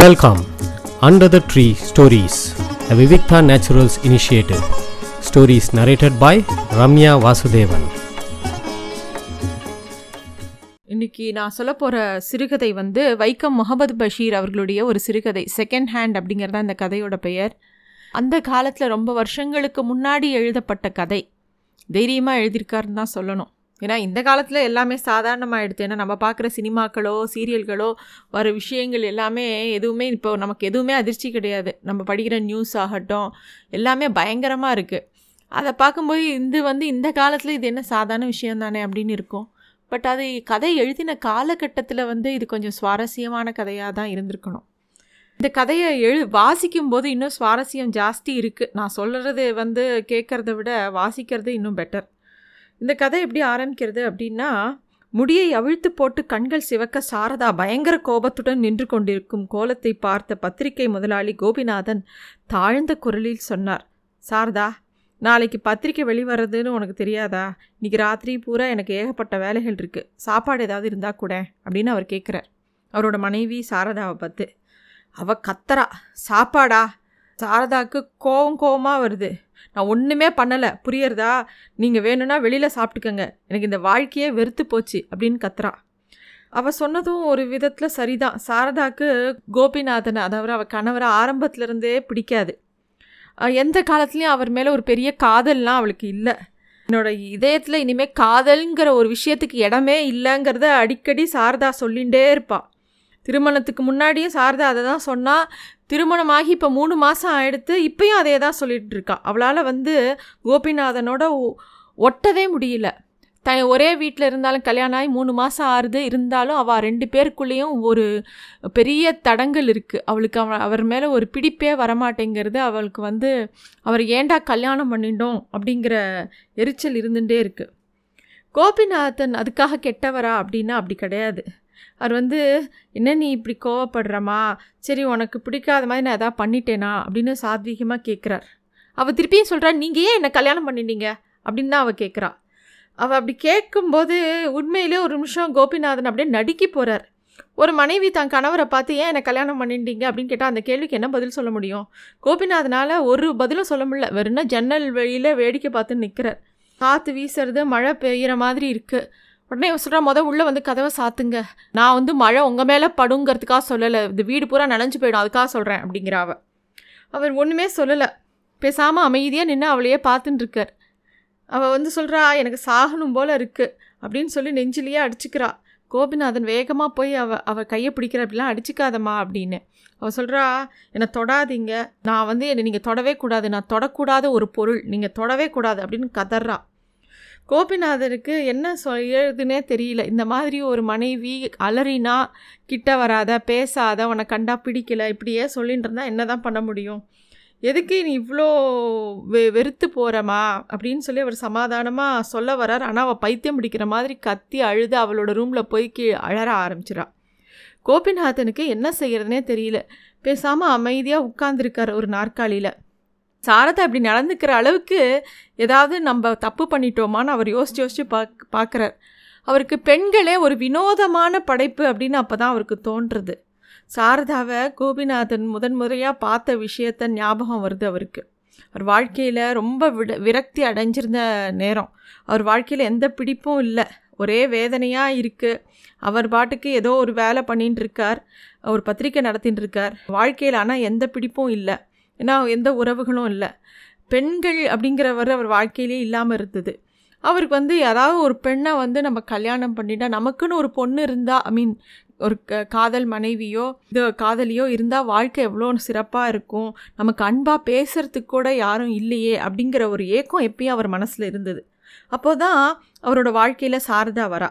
Welcome under the tree stories a Vivikta naturals initiative stories narrated by Ramya Vasudevan இன்னைக்கு நான் சொல்ல போகிற சிறுகதை வந்து வைக்கம் முகமது பஷீர் அவர்களுடைய ஒரு சிறுகதை செகண்ட் ஹேண்ட் அப்படிங்கிறது தான் இந்த கதையோட பெயர். அந்த காலத்தில் ரொம்ப வருஷங்களுக்கு முன்னாடி எழுதப்பட்ட கதை. தைரியமாக எழுதியிருக்காருன்னு தான் சொல்லணும். ஏன்னா இந்த காலத்தில் எல்லாமே சாதாரணமாகிடுது ஏன்னா நம்ம பார்க்குற சினிமாக்களோ சீரியல்களோ வர விஷயங்கள் எல்லாமே எதுவுமே இப்போ நமக்கு எதுவுமே அதிர்ச்சி கிடையாது. நம்ம படிக்கிற நியூஸ் ஆகட்டும் எல்லாமே பயங்கரமாக இருக்குது அதை பார்க்கும்போது இது வந்து இந்த காலத்தில் இது என்ன சாதாரண விஷயம் தானே அப்படின்னு இருக்கும். பட் அது கதை எழுதின காலகட்டத்தில் வந்து இது கொஞ்சம் சுவாரஸ்யமான கதையாக தான் இருந்திருக்கணும். இந்த கதையை எழு வாசிக்கும் போது இன்னும் சுவாரஸ்யம் ஜாஸ்தி இருக்குது நான் சொல்கிறது வந்து கேட்குறத விட வாசிக்கிறது இன்னும் பெட்டர் இந்த கதை எப்படி ஆரம்பிக்கிறது அப்படின்னா முடியை அவிழ்த்து போட்டு கண்கள் சிவக்க சாரதா பயங்கர கோபத்துடன் நின்று கொண்டிருக்கும் கோலத்தை பார்த்த பத்திரிகை முதலாளி கோபிநாதன் தாழ்ந்த குரலில் சொன்னார் சாரதா நாளைக்கு பத்திரிக்கை வெளிவரதுன்னு உனக்கு தெரியாதா? இன்றைக்கி ராத்திரி பூரா எனக்கு ஏகப்பட்ட வேலைகள் இருக்குது சாப்பாடு ஏதாவது இருந்தால் கூட அப்படின்னு அவர் கேட்குறார் அவரோட மனைவி சாரதாவை பார்த்து அவ கத்தரா சாப்பாடா? சாரதாவுக்கு கோவம் கோவமாக வருது. நான் ஒன்றுமே பண்ணலை. புரியறதா? நீங்கள் வேணும்னா வெளியில் சாப்பிட்டுக்கங்க. எனக்கு இந்த வாழ்க்கையே வெறுத்து போச்சு அப்படின்னு கத்துறா. அவள் சொன்னதும் ஒரு விதத்தில் சரிதான். சாரதாக்கு கோபிநாதன் அதாவது அவள் கணவரை ஆரம்பத்துலேருந்தே பிடிக்காது. எந்த காலத்துலேயும் அவர் மேலே ஒரு பெரிய காதல்லாம் அவளுக்கு இல்லை. என்னோட இதயத்தில் இனிமேல் காதல்ங்கிற ஒரு விஷயத்துக்கு இடமே இல்லைங்கிறத அடிக்கடி சாரதா சொல்லிகிட்டே இருப்பாள் திருமணத்துக்கு முன்னாடியும் சாரதா அதை தான் சொன்னால் திருமணமாகி இப்போ மூணு மாதம் ஆகிடுத்து இப்பயும் அதே தான் சொல்லிகிட்டு இருக்கா. அவளால் வந்து கோபிநாதனோட ஒ- ஒட்டவே முடியல. த ஒரே வீட்டில் இருந்தாலும் கல்யாணம் ஆகி மூணு மாதம் ஆறுது. இருந்தாலும் அவள் ரெண்டு பேருக்குள்ளேயும் ஒரு பெரிய தடங்கல் இருக்குது அவளுக்கு அவ அவர் மேலே ஒரு பிடிப்பே வரமாட்டேங்கிறது அவளுக்கு வந்து அவர் ஏன்டா கல்யாணம் பண்ணிட்டோம் அப்படிங்கிற எரிச்சல் இருந்துகிட்டே இருக்குது கோபிநாதன் அதுக்காக கெட்டவரா அப்படின்னா அப்படி கிடையாது. அவர் வந்து என்ன நீ இப்படி கோவப்படுறமா சரி உனக்கு பிடிக்காத மாதிரி நான் எதாவது பண்ணிட்டேனா? அப்படின்னு சாத்வீகமாக கேட்குறார் அவள் திருப்பியும் சொல்கிறா நீங்கள் ஏன் என்னை கல்யாணம் பண்ணிட்டீங்க அப்படின்னு தான் அவள் கேட்குறா அவள் அப்படி கேட்கும்போது உண்மையிலே ஒரு நிமிஷம் கோபிநாதன் அப்படியே நடுக்கி போகிறார் ஒரு மனைவி தன் கணவரை பார்த்து ஏன் என்னை கல்யாணம் பண்ணிட்டீங்க? அப்படின்னு கேட்டால் அந்த கேள்விக்கு என்ன பதில் சொல்ல முடியும்? கோபிநாதனால் ஒரு பதிலும் சொல்ல முடியல. வெறும்னா ஜன்னல் வெளியில் வேடிக்கை பார்த்து நிற்கிறார் காற்று வீசுறது மழை பெய்கிற மாதிரி இருக்குது உடனே இவன் சொல்கிறா முதல் உள்ளே வந்து கதவை சாத்துங்க. நான் வந்து மழை உங்கள் மேலே படுங்கிறதுக்காக சொல்லலை. இந்த வீடு பூரா நனைஞ்சு போயிடும். அதுக்காக சொல்கிறேன் அப்படிங்கிற அவ. அவர் ஒன்றுமே சொல்லலை. பேசாமல் அமைதியாக நின்று அவளையே பார்த்துட்டுருக்கார் அவள் வந்து சொல்கிறா எனக்கு சாகணும் போல் இருக்குது அப்படின்னு சொல்லி நெஞ்சிலேயே அடிச்சுக்கிறா. கோபிநாதன் வேகமாக போய் அவ அவள் கையை பிடிக்கிற அப்படிலாம் அடிச்சுக்காதம்மா அப்படின்னு. அவள் சொல்கிறா என்னை தொடாதீங்க. நான் வந்து என்னை நீங்கள் தொடவே கூடாது. நான் தொடக்கூடாத ஒரு பொருள். நீங்கள் தொடவே கூடாது அப்படின்னு கதறா. கோபிநாதனுக்கு என்ன சொல்லுதுன்னே தெரியல. இந்த மாதிரி ஒரு மனைவி அலறினா கிட்ட வராத பேசாத உன்னை கண்டா பிடிக்கல இப்படியே சொல்லிட்டு இருந்தால் என்ன தான் பண்ண முடியும்? எதுக்கு நீ இவ்வளோ வெ வெறுத்து போகிறமா அப்படின்னு சொல்லி அவர் சமாதானமாக சொல்ல வரார். ஆனால் அவள் பைத்தியம் பிடிக்கிற மாதிரி கத்தி அழுது அவளோட ரூமில் போய் கீ அழற ஆரம்பிச்சிடா கோபிநாதனுக்கு என்ன செய்கிறதுனே தெரியல. பேசாமல் அமைதியாக உட்கார்ந்துருக்கார் ஒரு நாற்காலியில். சாரதா இப்படி நடந்துக்கிற அளவுக்கு ஏதாவது நம்ம தப்பு பண்ணிட்டோமான்னு அவர் யோசிச்சு யோசிச்சு பாக் பார்க்குறார் அவருக்கு பெண்களே ஒரு வினோதமான படைப்பு அப்படின்னு அப்போ தான் அவருக்கு தோன்றுறது சாரதாவை கோபிநாதன் முதன் முறையாக பார்த்த விஷயத்த ஞாபகம் வருது அவருக்கு. அவர் வாழ்க்கையில் ரொம்ப விட விரக்தி அடைஞ்சிருந்த நேரம். அவர் வாழ்க்கையில் எந்த பிடிப்பும் இல்லை. ஒரே வேதனையாக இருக்குது அவர் பாட்டுக்கு ஏதோ ஒரு வேலை பண்ணிட்டு இருக்கார் ஒரு பத்திரிக்கை நடத்தின்னு இருக்கார் வாழ்க்கையில் ஆனால் எந்த பிடிப்பும் இல்லை. ஏன்னா எந்த உறவுகளும் இல்லை. பெண்கள் அப்படிங்கிறவர் அவர் வாழ்க்கையிலே இல்லாமல் இருந்தது. அவருக்கு வந்து யாராவது ஒரு பெண்ணை வந்து நம்ம கல்யாணம் பண்ணிட்டா நமக்குன்னு ஒரு பொண்ணு இருந்தால் ஐ மீன் ஒரு க காதல் மனைவியோ இது காதலியோ இருந்தால் வாழ்க்கை எவ்வளோ சிறப்பாக இருக்கும். நமக்கு அன்பாக பேசுகிறதுக்கு கூட யாரும் இல்லையே அப்படிங்கிற ஒரு ஏக்கம் எப்பயும் அவர் மனசில் இருந்தது. அப்போ தான் அவரோட வாழ்க்கையில் சாரதா வரா.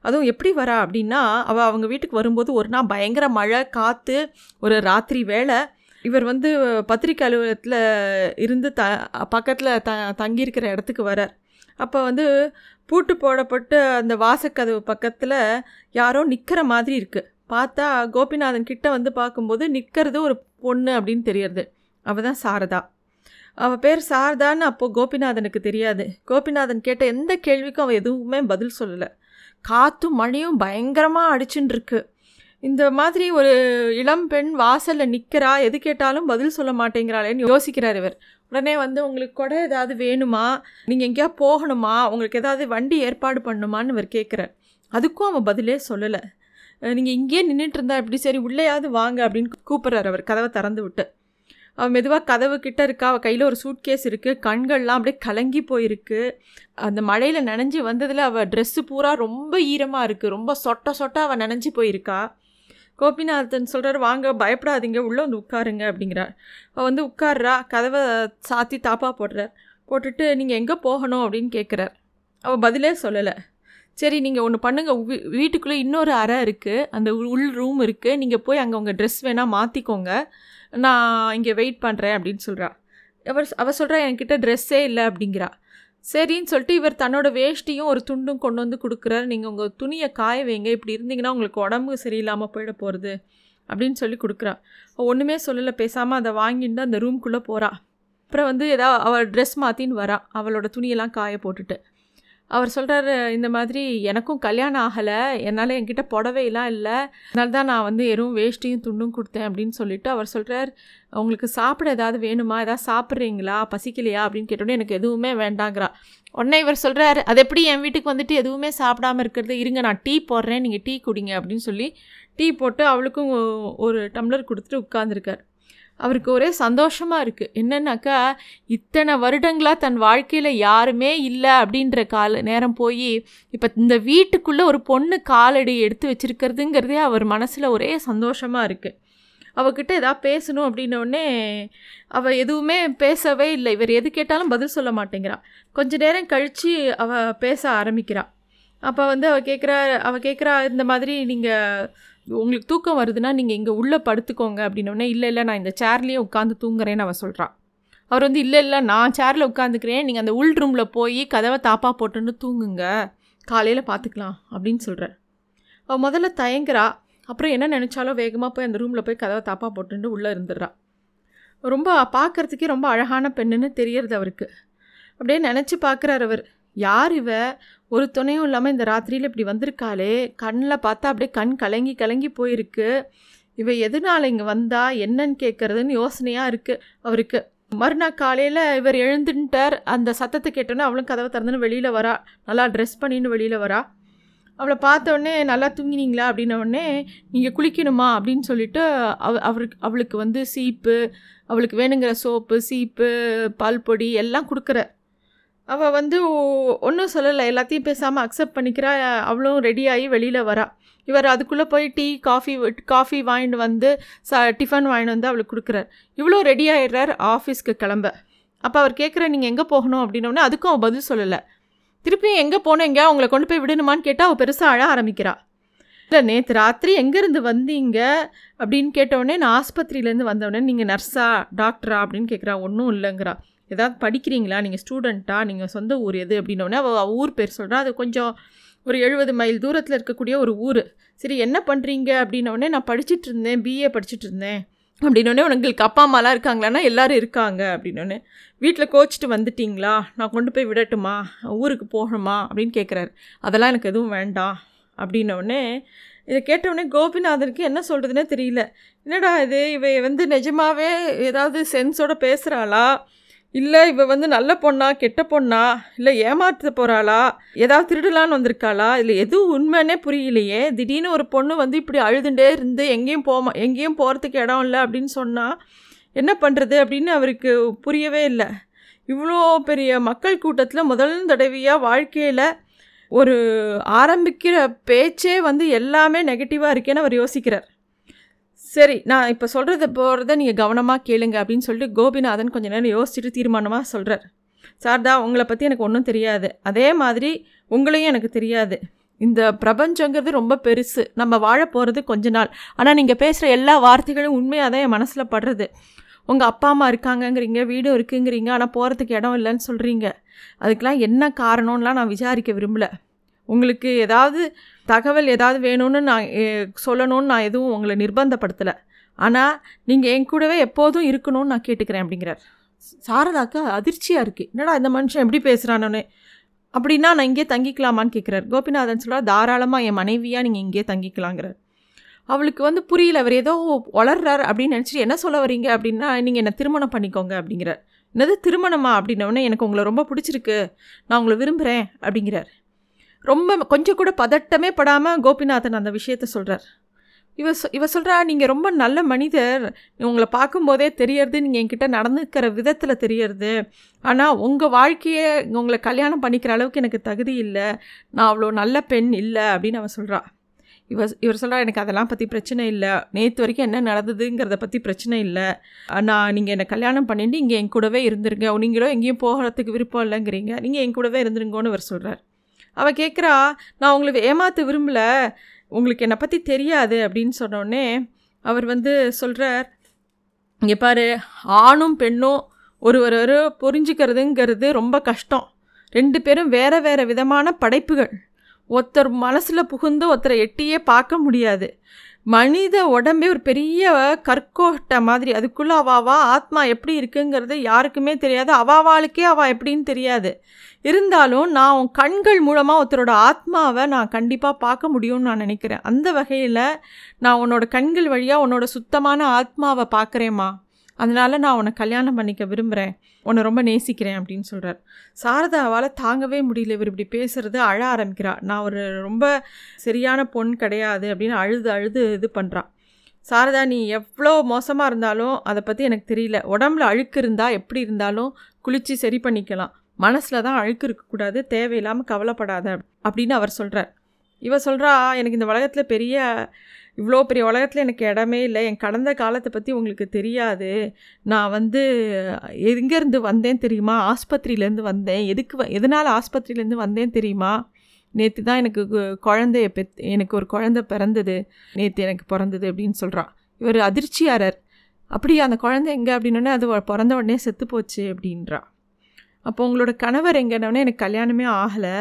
அதுவும் எப்படி வரா அப்படின்னா அவள் அவங்க வீட்டுக்கு வரும்போது ஒரு நாள் பயங்கர மழை காற்று ஒரு ராத்திரி வேலை இவர் வந்து பத்திரிக்கை அலுவலகத்தில் இருந்து த பக்கத்தில் த தங்கியிருக்கிற இடத்துக்கு வரார். அப்போ வந்து பூட்டு போடப்பட்டு அந்த வாசக்கதவு பக்கத்தில் யாரோ நிற்கிற மாதிரி இருக்குது பார்த்தா கோபிநாதன் கிட்ட வந்து பார்க்கும்போது நிற்கிறது ஒரு பொண்ணு அப்படின்னு தெரியறது. அவள் தான் சாரதா. அவள் பேர் சாரதான்னு அப்போது கோபிநாதனுக்கு தெரியாது. கோபிநாதன் கேட்ட எந்த கேள்விக்கும் அவள் எதுவுமே பதில் சொல்லலை. காற்றும் மழையும் பயங்கரமாக அடிச்சுட்டுருக்கு இந்த மாதிரி ஒரு இளம் பெண் வாசலில் நிற்கிறா எது கேட்டாலும் பதில் சொல்ல மாட்டேங்கிறாளேன்னு யோசிக்கிறார் இவர். உடனே வந்து உங்களுக்கு கூட ஏதாவது வேணுமா? நீங்கள் எங்கேயா போகணுமா? உங்களுக்கு ஏதாவது வண்டி ஏற்பாடு பண்ணுமான்னு இவர் கேட்குறார். அதுக்கும் அவன் பதிலே சொல்லலை. நீங்கள் இங்கேயே நின்றுட்டு இருந்தா எப்படி? சரி உள்ளேயாவது வாங்க அப்படின்னு கூப்பிட்றாரு அவர். கதவை திறந்து விட்டு. அவள் மெதுவாக கதவு கிட்ட இருக்கா? அவள் கையில் ஒரு சூட்கேஸ் இருக்குது கண்கள்லாம் அப்படியே கலங்கி போயிருக்கு. அந்த மழையில் நனைஞ்சு வந்ததில் அவள் ட்ரெஸ்ஸு பூரா ரொம்ப ஈரமாக இருக்குது ரொம்ப சொட்ட சொட்ட அவள் நனைஞ்சு போயிருக்கா. கோபிநாதன் சொல்கிறார் வாங்க பயப்படாதீங்க உள்ளே வந்து உட்காருங்க அப்படிங்கிறார். அவள் வந்து உட்கார்றா கதவை சாத்தி தாப்பா போடுறார். போட்டுட்டு நீங்கள் எங்கே போகணும்? அப்படின்னு கேட்குறார் அவள் பதிலே சொல்லலை. சரி நீங்கள் ஒன்று பண்ணுங்கள் வீ வீட்டுக்குள்ளே இன்னொரு அறை இருக்குது அந்த உள் ரூம் இருக்குது நீங்கள் போய் அங்கே உங்கள் ட்ரெஸ் வேணால் மாற்றிக்கோங்க நான் இங்கே வெயிட் பண்ணுறேன் அப்படின்னு சொல்கிறா அவர் அவள் சொல்கிறா என்கிட்ட ட்ரெஸ்ஸே இல்லை அப்படிங்கிறா. சரின்னு சொல்லிட்டு இவர் தன்னோட வேஷ்டியும் ஒரு துண்டும் கொண்டு வந்து கொடுக்குறாரு. நீங்கள் உங்கள் துணியை காய வைங்க. இப்படி இருந்தீங்கன்னா உங்களுக்கு உடம்பு சரியில்லாமல் போயிட போகிறது அப்படின்னு சொல்லி கொடுக்குறா. ஒன்றுமே சொல்லலை. பேசாமல் அதை வாங்கிட்டு அந்த ரூம்குள்ளே போகிறா அப்புறம் வந்து ஏதாவது அவள் ட்ரெஸ் மாற்றின்னு வரா. அவளோட துணியெல்லாம் காய போட்டுட்டு. அவர் சொல்கிறாரு இந்த மாதிரி எனக்கும் கல்யாணம் ஆகலை என்னால் என்கிட்ட புடவையெல்லாம் இல்லை அதனால தான் நான் வந்து எறும் வேஷ்டியும் துண்டும் கொடுத்தேன் அப்படின்னு சொல்லிட்டு அவர் சொல்கிறார் உங்களுக்கு சாப்பிட ஏதாவது வேணுமா? ஏதாவது சாப்பிட்றீங்களா? பசிக்கலையா? அப்படின்னு கேட்டோன்னே எனக்கு எதுவுமே வேண்டாங்கிறா. உடனே இவர் சொல்கிறார் அது எப்படி என் வீட்டுக்கு வந்துட்டு எதுவுமே சாப்பிடாம இருக்கிறது? இருங்க நான் டீ போடுறேன் நீங்கள் டீ குடிங்க அப்படின்னு சொல்லி டீ போட்டு அவளுக்கும் ஒரு டம்ளர் கொடுத்துட்டு உட்காந்துருக்கார் அவருக்கு ஒரே சந்தோஷமாக இருக்குது என்னன்னாக்கா இத்தனை வருடங்களாக தன் வாழ்க்கையில் யாருமே இல்லை அப்படின்ற கால நேரம் போய் இப்போ இந்த வீட்டுக்குள்ளே ஒரு பொண்ணு காலடி எடுத்து வச்சுருக்கிறதுங்கிறதே அவர் மனசில் ஒரே சந்தோஷமாக இருக்குது அவகிட்ட எதாவது பேசணும் அப்படின்னோடனே அவள் எதுவுமே பேசவே இல்லை. இவர் எது கேட்டாலும் பதில் சொல்ல மாட்டேங்கிறா. கொஞ்ச நேரம் கழித்து அவள் பேச ஆரம்பிக்கிறாள் அப்போ வந்து அவள் கேட்குறா அவள் கேட்குறா இந்த மாதிரி நீங்கள் உங்களுக்கு தூக்கம் வருதுன்னா நீங்கள் இங்கே உள்ளே படுத்துக்கோங்க அப்படின்னோடனே இல்லை இல்லை நான் இந்த சேர்லேயே உட்காந்து தூங்குறேன்னு அவள் சொல்கிறான் அவர் வந்து இல்லை இல்லை நான் சேரில் உட்காந்துக்கிறேன் நீங்கள் அந்த உள் ரூமில் போய் கதவை தாப்பா போட்டுன்னு தூங்குங்க. காலையில் பார்த்துக்கலாம் அப்படின்னு சொல்கிறார் அவள் முதல்ல தயங்குறா. அப்புறம் என்ன நினச்சாலும் வேகமாக போய் அந்த ரூமில் போய் கதவை தாப்பா போட்டுட்டு உள்ளே இருந்துடுறா. ரொம்ப பார்க்குறதுக்கே ரொம்ப அழகான பெண்ணுன்னு தெரியறது அவருக்கு. அப்படியே நினச்சி பார்க்குறார் அவர். யார் இவ? ஒரு துணையும் இல்லாமல் இந்த ராத்திரியில் இப்படி வந்திருக்காளே. கண்ணில் பார்த்தா அப்படியே கண் கலங்கி கலங்கி போயிருக்கு. இவ எதனால் இங்கே வந்தா? என்னன்னு கேட்குறதுன்னு யோசனையாக இருக்குது அவருக்கு மறுநாள் காலையில் இவர் எழுந்துட்டார். அந்த சத்தத்தை கேட்டோன்னே அவளும் கதவை திறந்துன்னு வெளியில் வரா. நல்லா ட்ரெஸ் பண்ணின்னு வெளியில் வரா. அவளை பார்த்தோடனே நல்லா தூங்கினீங்களா? அப்படின்னோடனே நீங்கள் குளிக்கணுமா? அப்படின்னு சொல்லிட்டு அவ அவருக்கு அவளுக்கு வந்து சீப்பு அவளுக்கு வேணுங்கிற சோப்பு சீப்பு பால் பொடி எல்லாம் கொடுக்குற அவள் வந்து ஒன்றும் சொல்லலை. எல்லாத்தையும் பேசாமல் அக்செப்ட் பண்ணிக்கிறா. அவளும் ரெடியாகி வெளியில் வரா. இவர் அதுக்குள்ளே போய் டீ காஃபி காஃபி வாங்கிட்டு வந்து ச டிஃபன் வாங்கிட்டு வந்து அவளுக்கு கொடுக்குறார். இவ்வளோ ரெடி ஆகிடுறார் ஆஃபீஸ்க்கு கிளம்ப. அப்போ அவர் கேட்குற நீங்கள் எங்கே போகணும்? அப்படின்னோடனே அதுக்கும் அவள் பதில் சொல்லலை. திருப்பியும் எங்கே போனோம் அவங்கள கொண்டு போய் விடணுமான்னு கேட்டால் அவள் பெருசாக அழ ஆரம்பிக்கிறா. இல்லை நேற்று ராத்திரி எங்கேருந்து வந்தீங்க? அப்படின்னு கேட்டவுடனே நான் ஆஸ்பத்திரியிலேருந்து வந்தவுடனே நீங்கள் நர்ஸா டாக்டரா? அப்படின்னு கேட்குறா ஒன்றும் இல்லைங்கிறா. ஏதாவது படிக்கிறீங்களா? நீங்கள் ஸ்டூடெண்ட்டா நீங்கள் சொந்த ஊர் எது? அப்படின்னோடனே அவள் ஊர் பேர் சொல்கிறா அது கொஞ்சம் ஒரு எழுபது மைல் தூரத்தில் இருக்கக்கூடிய ஒரு ஊர். சரி என்ன பண்ணுறீங்க அப்படின்னோடனே நான் படிச்சுட்டு இருந்தேன். பிஏ படிச்சுட்டு இருந்தேன். அப்படின்னோடனே உங்களுக்கு அப்பா அம்மாலாம் இருக்காங்களான்னா எல்லோரும் இருக்காங்க. அப்படின்னோடனே வீட்டில் கோச்சிட்டு வந்துட்டிங்களா? நான் கொண்டு போய் விடட்டுமா? ஊருக்கு போகணுமா? அப்படின்னு கேட்குறாரு அதெல்லாம் எனக்கு எதுவும் வேண்டாம். அப்படின்னோடனே இதை கேட்டவுடனே கோபிநாதனுக்கு என்ன சொல்கிறதுனே தெரியல. என்னடா இது? இவ வந்து நிஜமாகவே ஏதாவது சென்ஸோட பேசுகிறாளா இல்லை இவ வந்து நல்ல பொண்ணா கெட்ட பொண்ணா? இல்லை ஏமாற்ற போகிறாளா ஏதாவது திருடலான்னு வந்திருக்காளா? இல்லை எதுவும் உண்மைன்னே புரியலையே. திடீர்னு ஒரு பொண்ணு வந்து இப்படி அழுதுண்டே இருந்து எங்கேயும் போமா எங்கேயும் போகிறதுக்கு இடம் இல்லை அப்படின்னு சொன்னால் என்ன பண்ணுறது அப்படின்னு அவருக்கு புரியவே இல்லை. இவ்வளோ பெரிய மக்கள் கூட்டத்தில் முதல் தடவையாக வாழ்க்கையில் ஒரு ஆரம்பிக்கிற பேச்சே வந்து எல்லாமே நெகட்டிவாக இருக்கேன்னு அவர் யோசிக்கிறார். சரி நான் இப்போ சொல்கிறத போகிறத நீங்கள் கவனமாக கேளுங்க அப்படின்னு சொல்லிட்டு கோபிநாதன் கொஞ்ச நேரம் யோசிச்சுட்டு தீர்மானமாக சொல்கிறார் சார்தா உங்களை பற்றி எனக்கு ஒன்றும் தெரியாது. அதே மாதிரி உங்களையும் எனக்கு தெரியாது. இந்த பிரபஞ்சங்கிறது ரொம்ப பெருசு. நம்ம வாழ போகிறது கொஞ்ச நாள். ஆனால் நீங்கள் பேசுகிற எல்லா வார்த்தைகளும் உண்மையாக தான் என் மனசில் படுறது. உங்கள் அப்பா அம்மா இருக்காங்கங்கிறீங்க வீடும் இருக்குங்கிறீங்க ஆனால் போகிறதுக்கு இடம் இல்லைன்னு சொல்கிறீங்க அதுக்கெலாம் என்ன காரணம்லாம் நான் விசாரிக்க விரும்பலை. உங்களுக்கு ஏதாவது தகவல் ஏதாவது வேணும்னு நான் சொல்லணும்னு நான் எதுவும் உங்களை நிர்பந்தப்படுத்தலை. ஆனால் நீங்கள் என் கூடவே எப்போதும் இருக்கணும்னு நான் கேட்டுக்கிறேன் அப்படிங்கிறார். சாரதாக்கா அதிர்ச்சியாக இருக்குது என்னடா இந்த மனுஷன் எப்படி பேசுகிறானோன்னு அப்படின்னா நான் இங்கே தங்கிக்கலாமான்னு கேட்குறாரு கோபிநாதன் சொல்கிறார் தாராளமாக என் மனைவியாக நீங்கள் இங்கே தங்கிக்கலாங்கிறார். அவளுக்கு வந்து புரியல அவர் ஏதோ வளர்றார் அப்படின்னு நினச்சிட்டு என்ன சொல்ல வரீங்க அப்படின்னா நீங்கள் என்னை திருமணம் பண்ணிக்கோங்க அப்படிங்கிறார். என்னது திருமணமா அப்படின்னோடனே எனக்கு உங்களை ரொம்ப பிடிச்சிருக்கு. நான் உங்களை விரும்புகிறேன் அப்படிங்கிறார். ரொம்ப கொஞ்சம் கூட பதட்டமே படாமல் கோபிநாதன் அந்த விஷயத்த சொல்கிறார் இவ இவ சொல்கிறா நீங்கள் ரொம்ப நல்ல மனிதர். உங்களை பார்க்கும்போதே தெரியறது நீங்கள் என்கிட்ட நடந்துக்கிற விதத்தில் தெரியறது. ஆனால் உங்கள் வாழ்க்கையை உங்களை கல்யாணம் பண்ணிக்கிற அளவுக்கு எனக்கு தகுதி இல்லை. நான் அவ்வளோ நல்ல பெண் இல்லை. அப்படின்னு அவன் சொல்கிறா இவ இவர் சொல்கிறா எனக்கு அதெல்லாம் பற்றி பிரச்சனை இல்லை. நேற்று வரைக்கும் என்ன நடந்ததுங்கிறத பற்றி பிரச்சனை இல்லை. நான் நீங்கள் என்னை கல்யாணம் பண்ணிட்டு இங்கே என் கூடவே இருந்துருங்க. நீங்களும் எங்கேயும் போகிறதுக்கு விருப்பம் இல்லைங்கிறீங்க. நீங்கள் என் கூடவே இருந்துருங்கன்னு இவர் சொல்கிறார் அவள் கேட்குறா நான் உங்களை ஏமாற்ற விரும்பலை. உங்களுக்கு என்னை பற்றி தெரியாது. அப்படின்னு சொன்னோடனே அவர் வந்து சொல்கிறார் இங்கே பாரு ஆணும் பெண்ணும் ஒருவர் ஒரு புரிஞ்சுக்கிறதுங்கிறது ரொம்ப கஷ்டம். ரெண்டு பேரும் வேறு வேறு விதமான படைப்புகள். ஒருத்தர் மனசில் புகுந்து ஒருத்தரை எட்டியே பார்க்க முடியாது. மனித உடம்பே ஒரு பெரிய கற்கோட்டை மாதிரி. அதுக்குள்ளே அவாவா ஆத்மா எப்படி இருக்குங்கிறது யாருக்குமே தெரியாது. அவாவாளுக்கே அவா எப்படின்னு தெரியாது. இருந்தாலும் நான் உன் கண்கள் மூலமாக ஒருத்தரோட ஆத்மாவை நான் கண்டிப்பாக பார்க்க முடியும்னு நான் நினைக்கிறேன். அந்த வகையில் நான் உன்னோட கண்கள் வழியாக உன்னோட சுத்தமான ஆத்மாவை பார்க்குறேம்மா. அதனால் நான் உன்னை கல்யாணம் பண்ணிக்க விரும்புகிறேன் உன்னை ரொம்ப நேசிக்கிறேன் அப்படின்னு சொல்கிறார் சாரதாவால் தாங்கவே முடியல. இவர் இப்படி பேசுகிறது அழ ஆரம்பிக்கிறா. நான் ஒரு ரொம்ப சரியான பொண் கிடையாது அப்படின்னு அழுது அழுது இது பண்ணுறான் சாரதா நீ எவ்வளோ மோசமாக இருந்தாலும் அதை பற்றி எனக்கு தெரியல. உடம்புல அழுக்கு இருந்தால் எப்படி இருந்தாலும் குளித்து சரி பண்ணிக்கலாம். மனசில் தான் அழுக்கு இருக்கக்கூடாது தேவையில்லாமல் கவலைப்படாத அப்படின்னு அவர் சொல்கிறார் இவ சொல்கிறா எனக்கு இந்த உலகத்தில் பெரிய இவ்வளோ பெரிய உலகத்தில் எனக்கு இடமே இல்லை. என் கடந்த காலத்தை பற்றி உங்களுக்கு தெரியாது. நான் வந்து எங்கேருந்து வந்தேன் தெரியுமா? ஆஸ்பத்திரியிலேருந்து வந்தேன். எதுக்கு எதனால் ஆஸ்பத்திரியிலேருந்து வந்தேன் தெரியுமா? நேற்று தான் எனக்கு குழந்தைய பெத் எனக்கு ஒரு குழந்தை பிறந்தது. நேற்று எனக்கு பிறந்தது அப்படின்னு சொல்கிறான் இவர் அதிர்ச்சியாரர். அப்படியே அந்த குழந்தை எங்கே? அப்படின்னோடனே அது பிறந்த உடனே செத்து போச்சு அப்படின்றா. அப்போ உங்களோட கணவர் எங்கன்னொடனே எனக்கு கல்யாணமே ஆகலை.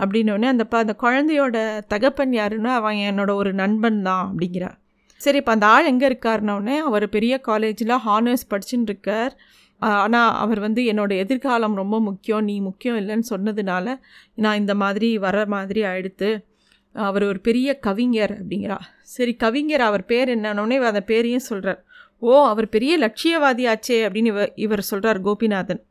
அப்படின்னோடனே அந்த அந்த குழந்தையோட தகப்பன் யாருன்னா அவன் என்னோட ஒரு நண்பன் தான் அப்படிங்கிறா சரி இப்போ அந்த ஆள் எங்கே இருக்காருனோடனே அவர் பெரிய காலேஜில் ஹானர்ஸ் படிச்சுன்னு இருக்கார். ஆனால் அவர் வந்து என்னோடய எதிர்காலம் ரொம்ப முக்கியம் நீ முக்கியம் இல்லைன்னு சொன்னதுனால நான் இந்த மாதிரி வர மாதிரி ஆயிடுத்து அவர் ஒரு பெரிய கவிஞர் அப்படிங்கிறா சரி கவிஞர் அவர் பேர் என்னன்னொடனே அந்த பேரையும் சொல்கிறார் ஓ அவர் பெரிய லட்சியவாதியாச்சே அப்படின்னு இவர் இவர் சொல்கிறார் கோபிநாதன்.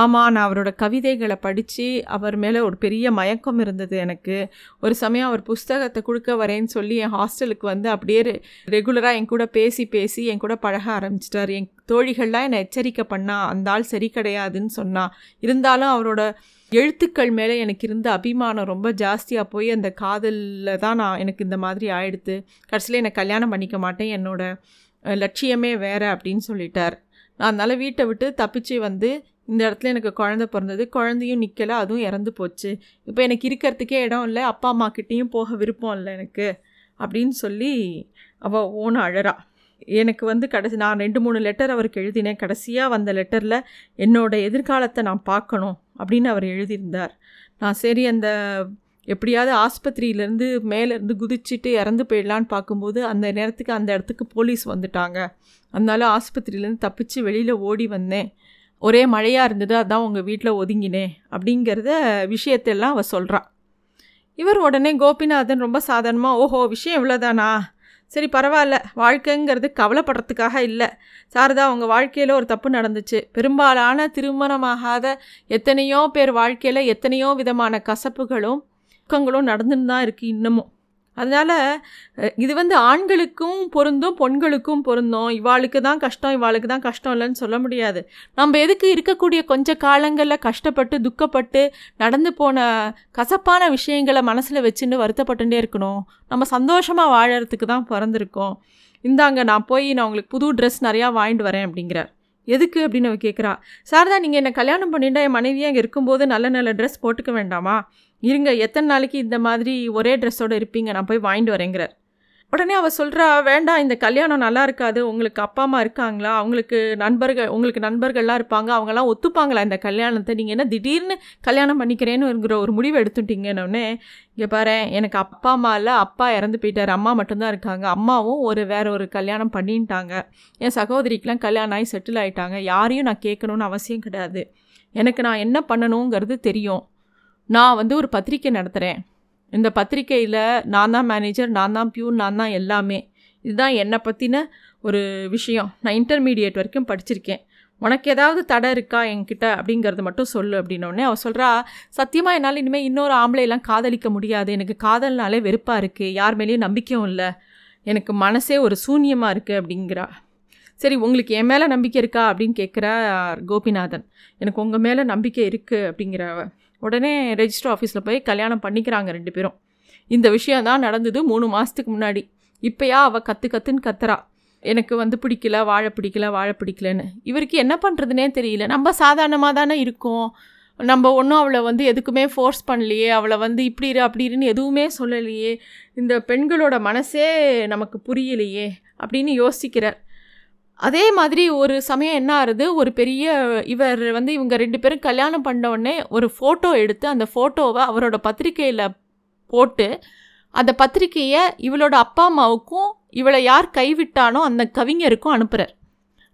ஆமாம் நான் அவரோட கவிதைகளை படித்து அவர் மேலே ஒரு பெரிய மயக்கம் இருந்தது எனக்கு. ஒரு சமயம் அவர் புஸ்தகத்தை கொடுக்க வரேன்னு சொல்லி என் ஹாஸ்டலுக்கு வந்து அப்படியே ரெகுலராக என் கூட பேசி பேசி என் கூட பழக ஆரம்பிச்சிட்டார். என் தோழிகள்லாம் என்னை எச்சரிக்கை பண்ணா அந்த ஆள் சரி கிடையாதுன்னு சொன்னா. இருந்தாலும் அவரோட எழுத்துக்கள் மேலே எனக்கு இருந்த அபிமானம் ரொம்ப ஜாஸ்தியாக போய் அந்த காதலில் தான் நான் எனக்கு இந்த மாதிரி ஆயிடுத்து. கடைசியில் என்னை கல்யாணம் பண்ணிக்க மாட்டேன். என்னோட லட்சியமே வேறு அப்படின்னு சொல்லிட்டார். நான் அதனால் வீட்டை விட்டு தப்பிச்சு வந்து இந்த இடத்துல எனக்கு குழந்த பிறந்தது குழந்தையும் நிற்கலை அதுவும் இறந்து போச்சு. இப்போ எனக்கு இருக்கிறதுக்கே இடம் இல்லை அப்பா அம்மாக்கிட்டேயும் போக விருப்பம் இல்லை எனக்கு அப்படின்னு சொல்லி அவள் ஓன அழறா. எனக்கு வந்து கடைசி நான் ரெண்டு மூணு லெட்டர் அவருக்கு எழுதினேன். கடைசியாக வந்த லெட்டரில் என்னோடய எதிர்காலத்தை நான் பார்க்கணும் அப்படின்னு அவர் எழுதியிருந்தார். நான் சரி அந்த எப்படியாவது ஆஸ்பத்திரியிலேருந்து மேலேருந்து குதிச்சுட்டு இறந்து போயிடலான்னு பார்க்கும்போது அந்த நேரத்துக்கு அந்த இடத்துக்கு போலீஸ் வந்துட்டாங்க. அதனால ஆஸ்பத்திரியிலேருந்து தப்பிச்சு வெளியில் ஓடி வந்தேன். ஒரே மழையாக இருந்தது அதான் உங்கள் வீட்டில் ஒதுங்கினேன் அப்படிங்கிறத விஷயத்தெல்லாம் அவள் சொல்கிறான் இவர் உடனே கோபிநாதன் ரொம்ப சாதாரணமாக ஓஹோ விஷயம் இவ்வளோதானா சரி பரவாயில்ல வாழ்க்கைங்கிறது கவலைப்படுறதுக்காக இல்லை. சாரதா உங்கள் வாழ்க்கையில் ஒரு தப்பு நடந்துச்சு. பெரும்பாலான திருமணமாகாத எத்தனையோ பேர் வாழ்க்கையில் எத்தனையோ விதமான கசப்புகளும் துக்கங்களும் நடந்துன்னு தான் இருக்குது இன்னமும். அதனால் இது வந்து ஆண்களுக்கும் பொருந்தும் பொண்களுக்கும் பொருந்தும். இவாளுக்கு தான் கஷ்டம் இவாளுக்கு தான் கஷ்டம் இல்லைன்னு சொல்ல முடியாது. நம்ம எதுக்கு இருக்கக்கூடிய கொஞ்ச காலங்களில் கஷ்டப்பட்டு துக்கப்பட்டு நடந்து போன கசப்பான விஷயங்களை மனசில் வச்சுன்னு வருத்தப்பட்டுட்டே இருக்கணும். நம்ம சந்தோஷமாக வாழறதுக்கு தான் பிறந்திருக்கோம். இந்தாங்க நான் போய் நான் உங்களுக்கு புது ட்ரெஸ் நிறையா வாங்கிட்டு வரேன் அப்படிங்கிறார். எதுக்கு அப்படின்னு அவ கேட்குறா சாரதா நீங்கள் என்னை கல்யாணம் பண்ணிட்டு என் மனைவியாக அங்கே இருக்கும்போது நல்ல நல்ல ட்ரெஸ் போட்டுக்க வேண்டாமா? இருங்க எத்தனை நாளைக்கு இந்த மாதிரி ஒரே ட்ரெஸ்ஸோடு இருப்பீங்க நான் போய் வாங்கிட்டு வரேங்கிறார். உடனே அவள் சொல்கிறா வேண்டாம் இந்த கல்யாணம் நல்லா இருக்காது. உங்களுக்கு அப்பா அம்மா இருக்காங்களா? அவங்களுக்கு நண்பர்கள் உங்களுக்கு நண்பர்கள்லாம் இருப்பாங்க. அவங்கெல்லாம் ஒத்துப்பாங்களா இந்த கல்யாணத்தை? நீங்கள் என்ன திடீர்னு கல்யாணம் பண்ணிக்கிறேன்னுங்கிற ஒரு முடிவு எடுத்துட்டீங்கன்னொடனே இங்கே பாரு எனக்கு அப்பா அம்மா இல்லை அப்பா இறந்து போயிட்டார். அம்மா மட்டும்தான் இருக்காங்க. அம்மாவும் ஒரு வேற ஒரு கல்யாணம் பண்ணிட்டாங்க. என் சகோதரிக்கெலாம் கல்யாணம் ஆகி செட்டில் ஆகிட்டாங்க யாரையும் நான் கேட்கணுன்னு அவசியம் கிடையாது. எனக்கு நான் என்ன பண்ணணுங்கிறது தெரியும். நான் வந்து ஒரு பத்திரிக்கை நடத்துகிறேன் இந்த பத்திரிக்கையில் நான் தான் மேனேஜர் நான் தான் பியூன் நான் தான் எல்லாமே. இதுதான் என்னை பற்றின ஒரு விஷயம். நான் இன்டர்மீடியேட் வரைக்கும் படிச்சிருக்கேன். உனக்கு ஏதாவது தடை இருக்கா என்கிட்ட அப்படிங்கிறது மட்டும் சொல்லு அப்படின்னோடனே அவள் சொல்கிறா சத்தியமாக என்னால் இனிமேல் இன்னொரு ஆம்பளையெல்லாம் காதலிக்க முடியாது. எனக்கு காதல்னாலே வெறுப்பாக இருக்குது யார் மேலேயும் நம்பிக்கையும் இல்லை. எனக்கு மனசே ஒரு சூன்யமாக இருக்குது அப்படிங்கிறா. சரி உங்களுக்கு என் மேலே நம்பிக்கை இருக்கா? அப்படின்னு கேட்குறா கோபிநாதன். எனக்கு உங்கள் மேலே நம்பிக்கை இருக்குது அப்படிங்கிற உடனே ரெஜிஸ்டர் ஆஃபீஸில் போய் கல்யாணம் பண்ணிக்கிறாங்க ரெண்டு பேரும். இந்த விஷயம் தான் நடந்தது மூணு மாதத்துக்கு முன்னாடி. இப்போயா அவள் கற்று கற்றுன்னு கத்துறா. எனக்கு வந்து பிடிக்கல வாழை பிடிக்கல வாழை பிடிக்கலன்னு. இவருக்கு என்ன பண்ணுறதுனே தெரியல. நம்ம சாதாரணமாக தானே இருக்கோம். நம்ம ஒன்றும் அவளை வந்து எதுக்குமே ஃபோர்ஸ் பண்ணலையே. அவளை வந்து இப்படி இரு அப்படி இருன்னு எதுவுமே சொல்லலையே. இந்த பெண்களோட மனசே நமக்கு புரியலையே அப்படின்னு யோசிக்கிறார். அதே மாதிரி ஒரு சமயம் என்ன ஆகுது ஒரு பெரிய இவர் வந்து இவங்க ரெண்டு பேரும் கல்யாணம் பண்ண உடனே ஒரு ஃபோட்டோ எடுத்து அந்த ஃபோட்டோவை அவரோட பத்திரிக்கையில் போட்டு அந்த பத்திரிக்கையை இவளோட அப்பா அம்மாவுக்கும் இவளை யார் கைவிட்டானோ அந்த கவிஞருக்கும் அனுப்புகிறார்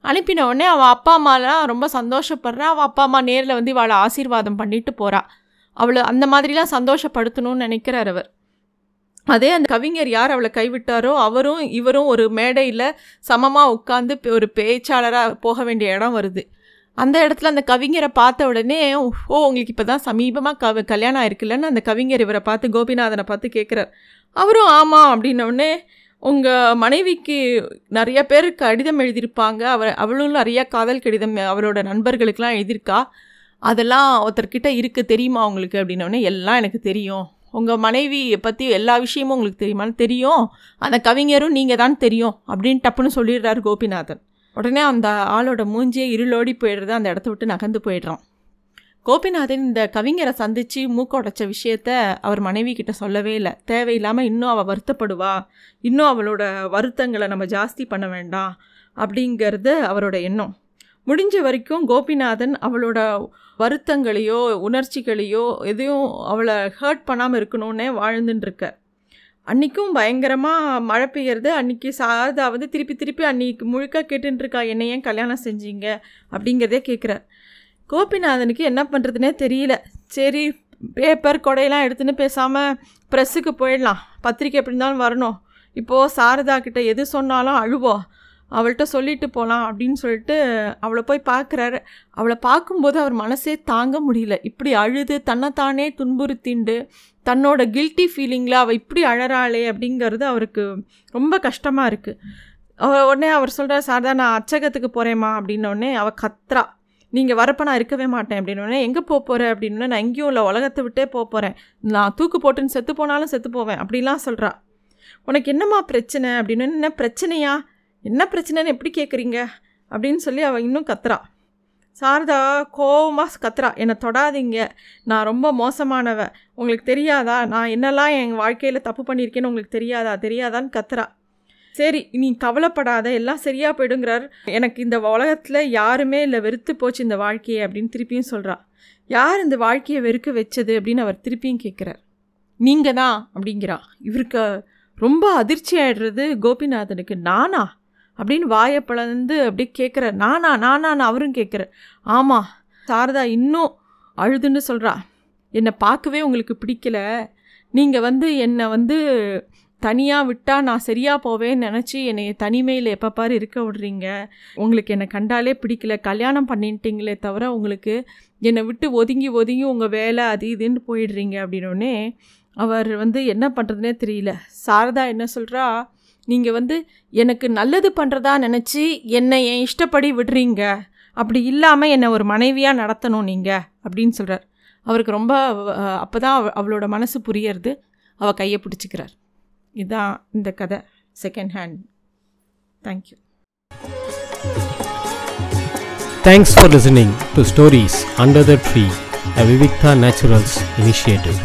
அனுப்பின உடனே அவள் அப்பா அம்மாலாம் ரொம்ப சந்தோஷப்படுறா. அவள் அப்பா அம்மா நேரில் வந்து இவளை ஆசீர்வாதம் பண்ணிட்டு போகிறாள் அவளை அந்த மாதிரிலாம் சந்தோஷப்படுத்தணும்னு நினைக்கிறார் அவர். அதே அந்த கவிஞர் யார் அவளை கைவிட்டாரோ அவரும் இவரும் ஒரு மேடையில் சமமாக உட்காந்து ஒரு பேச்சாளராக போக வேண்டிய இடம் வருது. அந்த இடத்துல அந்த கவிஞரை பார்த்த உடனே ஓ உங்களுக்கு இப்போ தான் சமீபமாக கவ கல்யாணம் ஆயிருக்குல்லன்னு அந்த கவிஞர் இவரை பார்த்து கோபிநாதனை பார்த்து கேட்குறார் அவரும் ஆமாம் அப்படின்னோடனே உங்கள் மனைவிக்கு நிறைய பேர் கடிதம் எழுதியிருப்பாங்க. அவர் அவளும் நிறைய காதல் கடிதம் அவரோட நண்பர்களுக்கெலாம் எழுதியிருக்கா. அதெல்லாம் ஒருத்தர்கிட்ட இருக்குது தெரியுமா உங்களுக்கு? அப்படின்னோடனே எல்லாம் எனக்கு தெரியும். உங்கள் மனைவியை பற்றி எல்லா விஷயமும் உங்களுக்கு தெரியுமான்னு தெரியும். அந்த கவிஞரும் நீங்கள் தான் தெரியும் அப்படின்னு டப்புன்னு சொல்லிடுறாரு கோபிநாதன். உடனே அந்த ஆளோட மூஞ்சியே இருளோடி போயிடுறது அந்த இடத்த விட்டு நகர்ந்து போயிடுறான். கோபிநாதன் இந்த கவிஞரை சந்தித்து மூக்கொடைச்ச விஷயத்த அவர் மனைவி கிட்ட சொல்லவே இல்லை. தேவையில்லாமல் இன்னும் அவள் வருத்தப்படுவா. இன்னும் அவளோட வருத்தங்களை நம்ம ஜாஸ்தி பண்ண வேண்டாம் அப்படிங்கிறது அவரோட எண்ணம். முடிஞ்ச வரைக்கும் கோபிநாதன் அவளோட வருத்தங்களையோ உணர்ச்சிகளையோ எதையும் அவளை ஹர்ட் பண்ணாமல் இருக்கணும்னே வாழ்ந்துட்டுருக்க. அன்றைக்கும் பயங்கரமாக மழை பெய்யறது. அன்றைக்கி சாரதா வந்து திருப்பி திருப்பி அன்றைக்கி முழுக்க கேட்டுருக்கா என்னை ஏன் கல்யாணம் செஞ்சீங்க? அப்படிங்கிறதே கேட்குறார் கோபிநாதனுக்கு என்ன பண்ணுறதுனே தெரியல. சரி பேப்பர் கொடையெல்லாம் எடுத்துன்னு பேசாமல் ப்ரெஸ்ஸுக்கு போயிடலாம். பத்திரிக்கை எப்படி இருந்தாலும் வரணும். இப்போது சாரதா கிட்ட எது சொன்னாலும் அழுவோம் அவள்கிட்ட சொல்லிட்டு போகலாம் அப்படின்னு சொல்லிட்டு அவளை போய் பார்க்குறாரு. அவளை பார்க்கும்போது அவர் மனசே தாங்க முடியல. இப்படி அழுது தன்னைத்தானே துன்புறுத்திண்டு தன்னோட கில்ட்டி ஃபீலிங்கில் அவள் இப்படி அழறாளே அப்படிங்கிறது அவருக்கு ரொம்ப கஷ்டமாக இருக்குது அவர் உடனே அவர் சொல்கிறார் சார் தான் நான் அச்சகத்துக்கு போகிறேம்மா அப்படின்னோடனே அவள் கத்ரா நீங்கள் வரப்போ நான் இருக்கவே மாட்டேன் அப்படின்னோடனே எங்கே போக போகிறேன் அப்படின்னு நான் எங்கேயும் இல்லை உலகத்தை விட்டே போக போகிறேன் நான் தூக்கு போட்டுன்னு செத்து போனாலும் செத்து போவேன் அப்படிலாம் சொல்கிறா உனக்கு என்னம்மா பிரச்சனை? அப்படின்னு என்ன பிரச்சனையா? என்ன பிரச்சனைன்னு எப்படி கேட்குறீங்க அப்படின்னு சொல்லி அவள் இன்னும் கத்துறா. சாரதா கோவமாக கத்துறா. என்னை தொடாதீங்க. நான் ரொம்ப மோசமானவ. உங்களுக்கு தெரியாதா? நான் என்னெல்லாம் என் வாழ்க்கையில் தப்பு பண்ணியிருக்கேன்னு உங்களுக்கு தெரியாதா? தெரியாதான்னு கத்துறா. சரி நீ கவலைப்படாத. எல்லாம் சரியாக போயிடுங்கிறார். எனக்கு இந்த உலகத்தில் யாருமே இல்லை. வெறுத்து போச்சு இந்த வாழ்க்கையை அப்படின்னு திருப்பியும் சொல்கிறா யார் இந்த வாழ்க்கையை வெறுக்க வச்சது? அப்படின்னு அவர் திருப்பியும் கேட்குறார் நீங்கள் தான் அப்படிங்கிறா. இவருக்கு ரொம்ப அதிர்ச்சி ஆயிடுறது கோபிநாதனுக்கு. நானா? அப்படின்னு வாயை பிளந்து அப்படியே கேட்குற நானா நானா நான் அவரும் கேட்குற ஆமாம் சாரதா இன்னும் அழுதுன்னு சொல்கிறா என்னை பார்க்கவே உங்களுக்கு பிடிக்கல. நீங்கள் வந்து என்னை வந்து தனியாக விட்டால் நான் சரியாக போவேன்னு நினச்சி என்னை தனிமையில் எப்போ பாரு இருக்க விடுறீங்க. உங்களுக்கு என்னை கண்டாலே பிடிக்கல. கல்யாணம் பண்ணிட்டீங்களே தவிர உங்களுக்கு என்னை விட்டு ஒதுங்கி ஒதுங்கி உங்கள் வேலை அது இதுன்னு போயிடுறீங்க அப்படின்னோடனே அவர் வந்து என்ன பண்ணுறதுனே தெரியல. சாரதா என்ன சொல்கிறா நீங்கள் வந்து எனக்கு நல்லது பண்ணுறதா நினச்சி என்னை என் இஷ்டப்படி விடுறீங்க? அப்படி இல்லாமல் என்னை ஒரு மனைவியாக நடத்தணும் நீங்கள் அப்படின்னு சொல்கிறார் அவருக்கு ரொம்ப அப்போ தான் அவளோட மனசு புரியறது. அவள் கையை பிடிச்சிக்கிறார். இதுதான் இந்த கதை second hand thank you thanks for listening to stories under the tree a Vivikta Naturals initiative